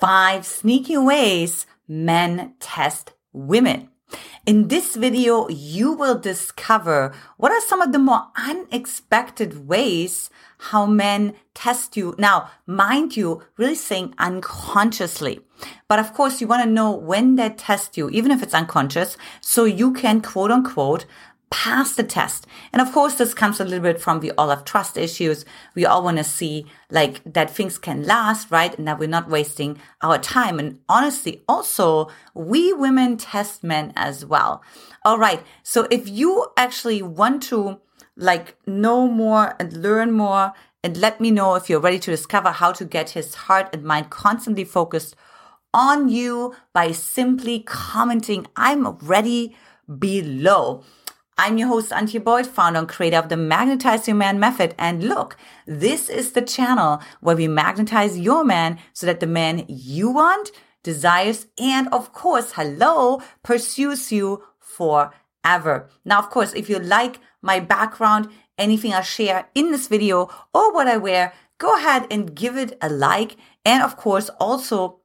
five sneaky ways men test women. In this video, you will discover what are some of the more unexpected ways how men test you. Now, mind you, really saying unconsciously. But of course, you want to know when they test you, even if it's unconscious, so you can quote unquote pass the test. And of course, this comes a little bit from we all have trust issues. We all want to see like that things can last, right? And that we're not wasting our time. And honestly, also we women test men as well. All right. So if you actually want to like know more and learn more and let me know if you're ready to discover how to get his heart and mind constantly focused on you by simply commenting, I'm ready below. I'm your host, Antje Boyd, founder and creator of the Magnetize Your Man Method. And look, this is the channel where we magnetize your man so that the man you want, desires, and of course, hello, pursues you forever. Now, of course, if you like my background, anything I share in this video or what I wear, go ahead and give it a like. And of course, also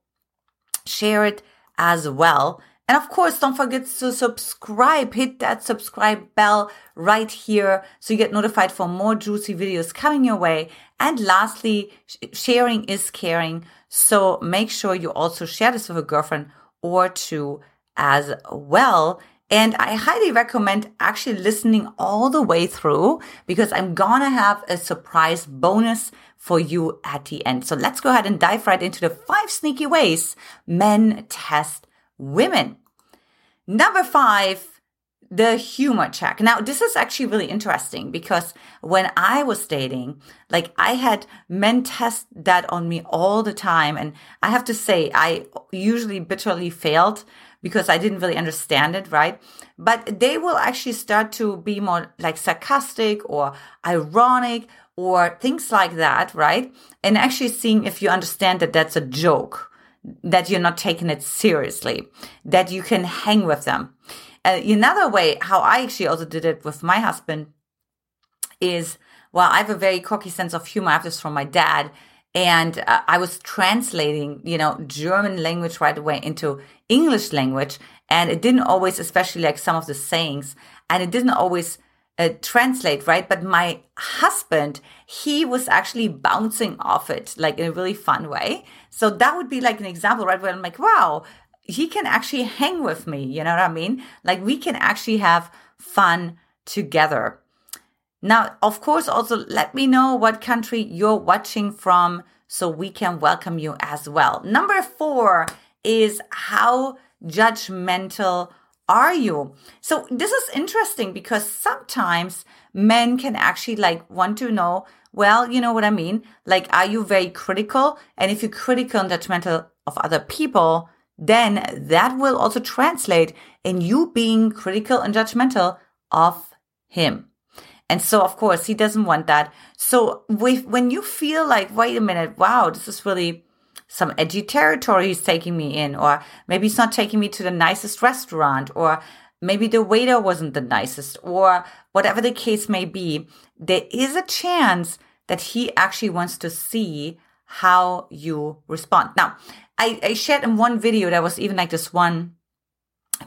share it as well. And of course, don't forget to subscribe. Hit that subscribe bell right here so you get notified for more juicy videos coming your way. And lastly, sharing is caring. So make sure you also share this with a girlfriend or two as well. And I highly recommend actually listening all the way through because I'm gonna have a surprise bonus for you at the end. So let's go ahead and dive right into the five sneaky ways men test women. Number five, the humor check. Now, this is actually really interesting because when I was dating, like I had men test that on me all the time. And I have to say, I usually bitterly failed because I didn't really understand it, right? But they will actually start to be more like sarcastic or ironic or things like that, right? And actually seeing if you understand that that's a joke that you're not taking it seriously, that you can hang with them. Uh, another way, how I actually also did it with my husband is, well, I have a very cocky sense of humor. I have this from my dad. And uh, I was translating, you know, German language right away into English language. And it didn't always, especially like some of the sayings, and it didn't always uh, translate, right? But my husband, he was actually bouncing off it like in a really fun way. So that would be like an example, right? Where I'm like, wow, he can actually hang with me. You know what I mean? Like we can actually have fun together. Now, of course, also let me know what country you're watching from so we can welcome you as well. Number four is how judgmental are you? So this is interesting because sometimes men can actually like want to know, well, you know what I mean? Like, are you very critical? And if you're critical and judgmental of other people, then that will also translate in you being critical and judgmental of him. And so, of course, he doesn't want that. So with, when you feel like, wait a minute, wow, this is really some edgy territory he's taking me in, or maybe he's not taking me to the nicest restaurant, or maybe the waiter wasn't the nicest, or whatever the case may be, there is a chance that he actually wants to see how you respond. Now, I, I shared in one video, there was even like this one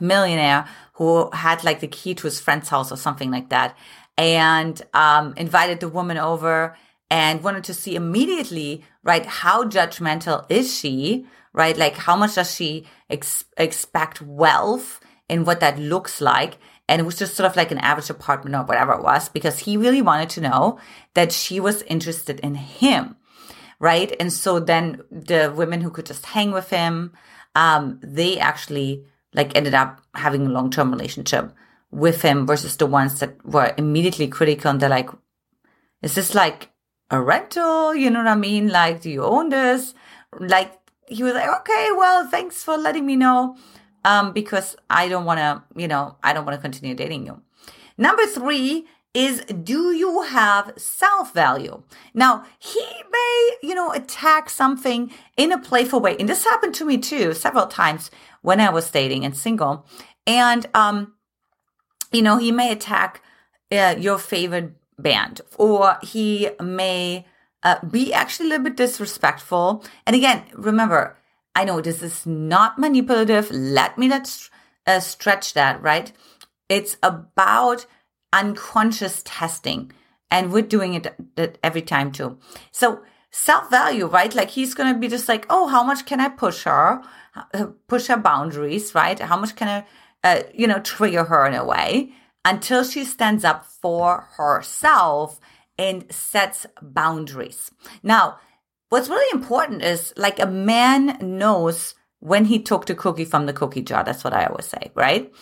millionaire who had like the key to his friend's house or something like that and um, invited the woman over and wanted to see immediately, right? How judgmental is she, right? Like how much does she ex- expect wealth and what that looks like? And it was just sort of like an average apartment or whatever it was because he really wanted to know that she was interested in him. Right. And so then the women who could just hang with him, um, they actually like ended up having a long term relationship with him versus the ones that were immediately critical and they're like, is this like a rental? You know what I mean? Like, do you own this? Like, he was like, okay, well, thanks for letting me know. Um, because I don't want to, you know, I don't want to continue dating you. Number three is do you have self value? Now, he may, you know, attack something in a playful way. And this happened to me too several times when I was dating and single. And, um, you know, he may attack uh, your favorite band, or he may uh, be actually a little bit disrespectful. And again, remember, I know this is not manipulative. Let me let's uh, stretch that, right? It's about unconscious testing. And we're doing it every time too. So self value, right? Like he's going to be just like, oh, how much can I push her? Push her boundaries, right? How much can I, uh, you know, trigger her in a way until she stands up for herself and sets boundaries. Now, what's really important is like a man knows when he took the cookie from the cookie jar. That's what I always say, right?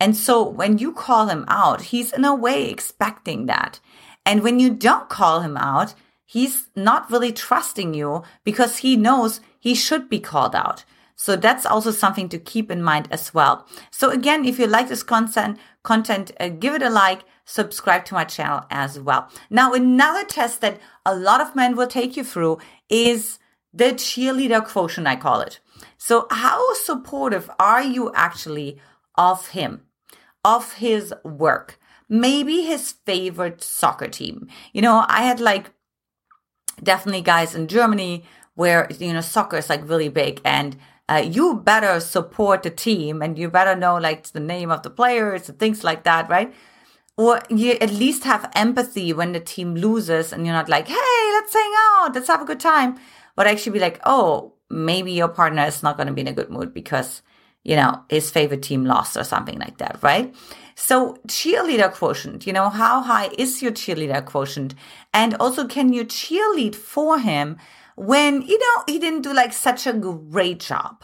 And so when you call him out, he's in a way expecting that. And when you don't call him out, he's not really trusting you because he knows he should be called out. So that's also something to keep in mind as well. So again, if you like this content, content, uh, give it a like, subscribe to my channel as well. Now, another test that a lot of men will take you through is the cheerleader quotient, I call it. So how supportive are you actually of him, of his work? Maybe his favorite soccer team. You know, I had like definitely guys in Germany where, you know, soccer is like really big and uh, you better support the team and you better know like the name of the players and things like that, right? Or you at least have empathy when the team loses and you're not like, hey, let's hang out, let's have a good time. But actually be like, oh, maybe your partner is not going to be in a good mood because, you know, his favorite team lost or something like that, right? So cheerleader quotient, you know, how high is your cheerleader quotient? And also, can you cheerlead for him when, you know, he didn't do like such a great job?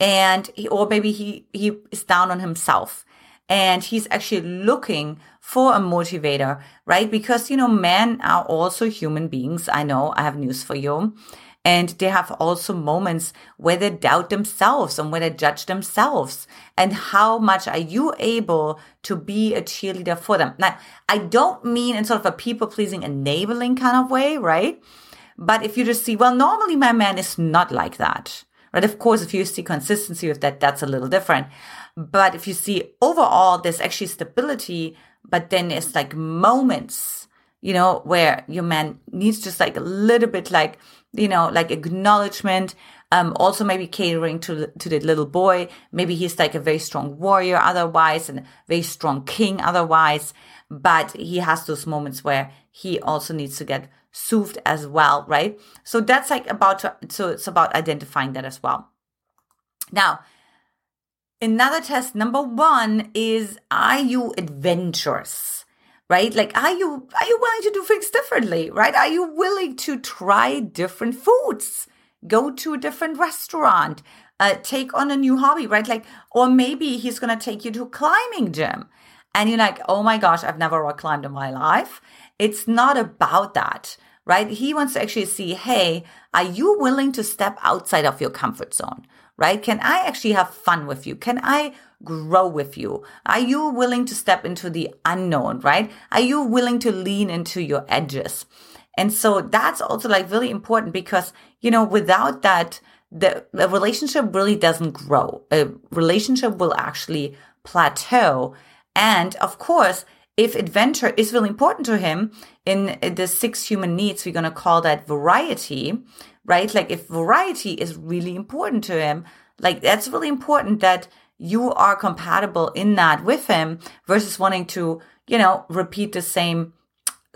And, he, or maybe he, he is down on himself and he's actually looking for a motivator, right? Because, you know, men are also human beings. I know I have news for you. And they have also moments where they doubt themselves and where they judge themselves. And how much are you able to be a cheerleader for them? Now, I don't mean in sort of a people pleasing, enabling kind of way, right? But if you just see, well, normally my man is not like that, right? Of course, if you see consistency with that, that's a little different. But if you see overall, there's actually stability, but then it's like moments, you know, where your man needs just like a little bit like, you know, like acknowledgement. Um, also maybe catering to to the little boy. Maybe he's like a very strong warrior otherwise, and very strong king otherwise. But he has those moments where he also needs to get soothed as well, right? So that's like about to, so it's about identifying that as well. Now, another test number one is are you adventurous? right? Like, are you, are you willing to do things differently, right? Are you willing to try different foods? Go to a different restaurant, uh, take on a new hobby, right? Like, or maybe he's to take you to a climbing gym and you're like, oh my gosh, I've never rock climbed in my life. It's not about that, right? He wants to actually see, hey, are you willing to step outside of your comfort zone, right? Can I actually have fun with you? Can I grow with you? Are you willing to step into the unknown, right? Are you willing to lean into your edges? And so that's also like really important because, you know, without that, the, the relationship really doesn't grow. A relationship will actually plateau. And of course, if adventure is really important to him in the six human needs, we're going to call that variety, right? Like if variety is really important to him, like that's really important that you are compatible in that with him versus wanting to, you know, repeat the same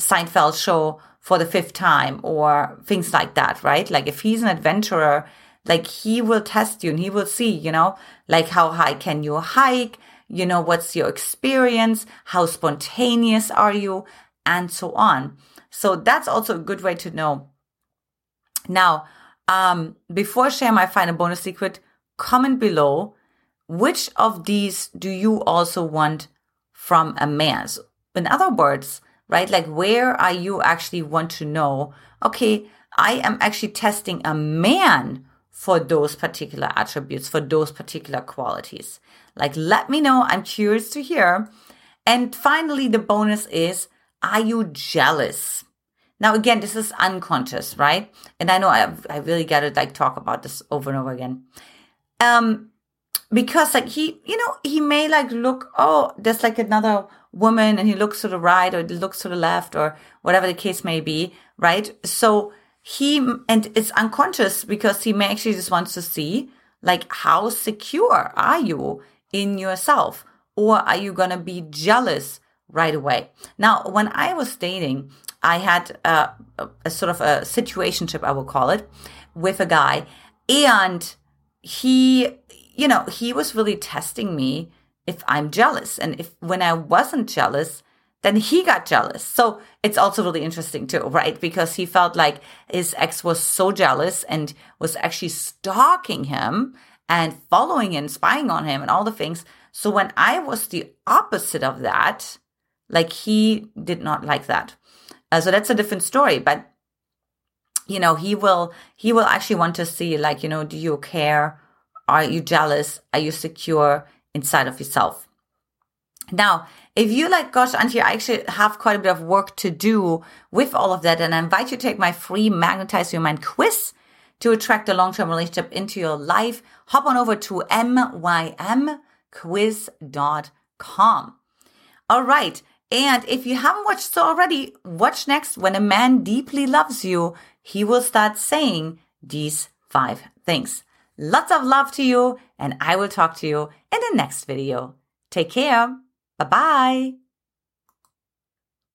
Seinfeld show for the fifth time or things like that, right? Like if he's an adventurer, like he will test you and he will see, you know, like how high can you hike? You know, what's your experience? How spontaneous are you? And so on. So that's also a good way to know. Now, um, before I share my final bonus secret, comment below which of these do you also want from a man? So in other words, right? Like where are you actually want to know, okay, I am actually testing a man for those particular attributes, for those particular qualities. Like let me know. I'm curious to hear. And finally, the bonus is, are you jealous? Now, again, this is unconscious, right? And I know I, I really got to like talk about this over and over again. Um, because like he, you know, he may like look, oh, there's like another woman and he looks to the right or looks to the left or whatever the case may be, right? So he, and it's unconscious because he may actually just wants to see Like, how secure are you in yourself? Or are you going to be jealous right away? Now, when I was dating, I had a, a, sort of a situationship, I will call it, with a guy. And he, you know, he was really testing me if I'm jealous. And if when I wasn't jealous, then he got jealous. So it's also really interesting too, right? Because he felt like his ex was so jealous and was actually stalking him and following and spying on him and all the things. So when I was the opposite of that, like he did not like that. Uh, so that's a different story, but you know, he will, he will actually want to see like, you know, do you care? Are you jealous? Are you secure inside of yourself? Now, if you like, gosh, Antje, I actually have quite a bit of work to do with all of that. And I invite you to take my free Magnetize Your Mind quiz to attract a long-term relationship into your life. Hop on over to mymquiz.com. All right. And if you haven't watched so already, watch next. When a man deeply loves you, he will start saying these five things. Lots of love to you, and I will talk to you in the next video. Take care. Bye bye.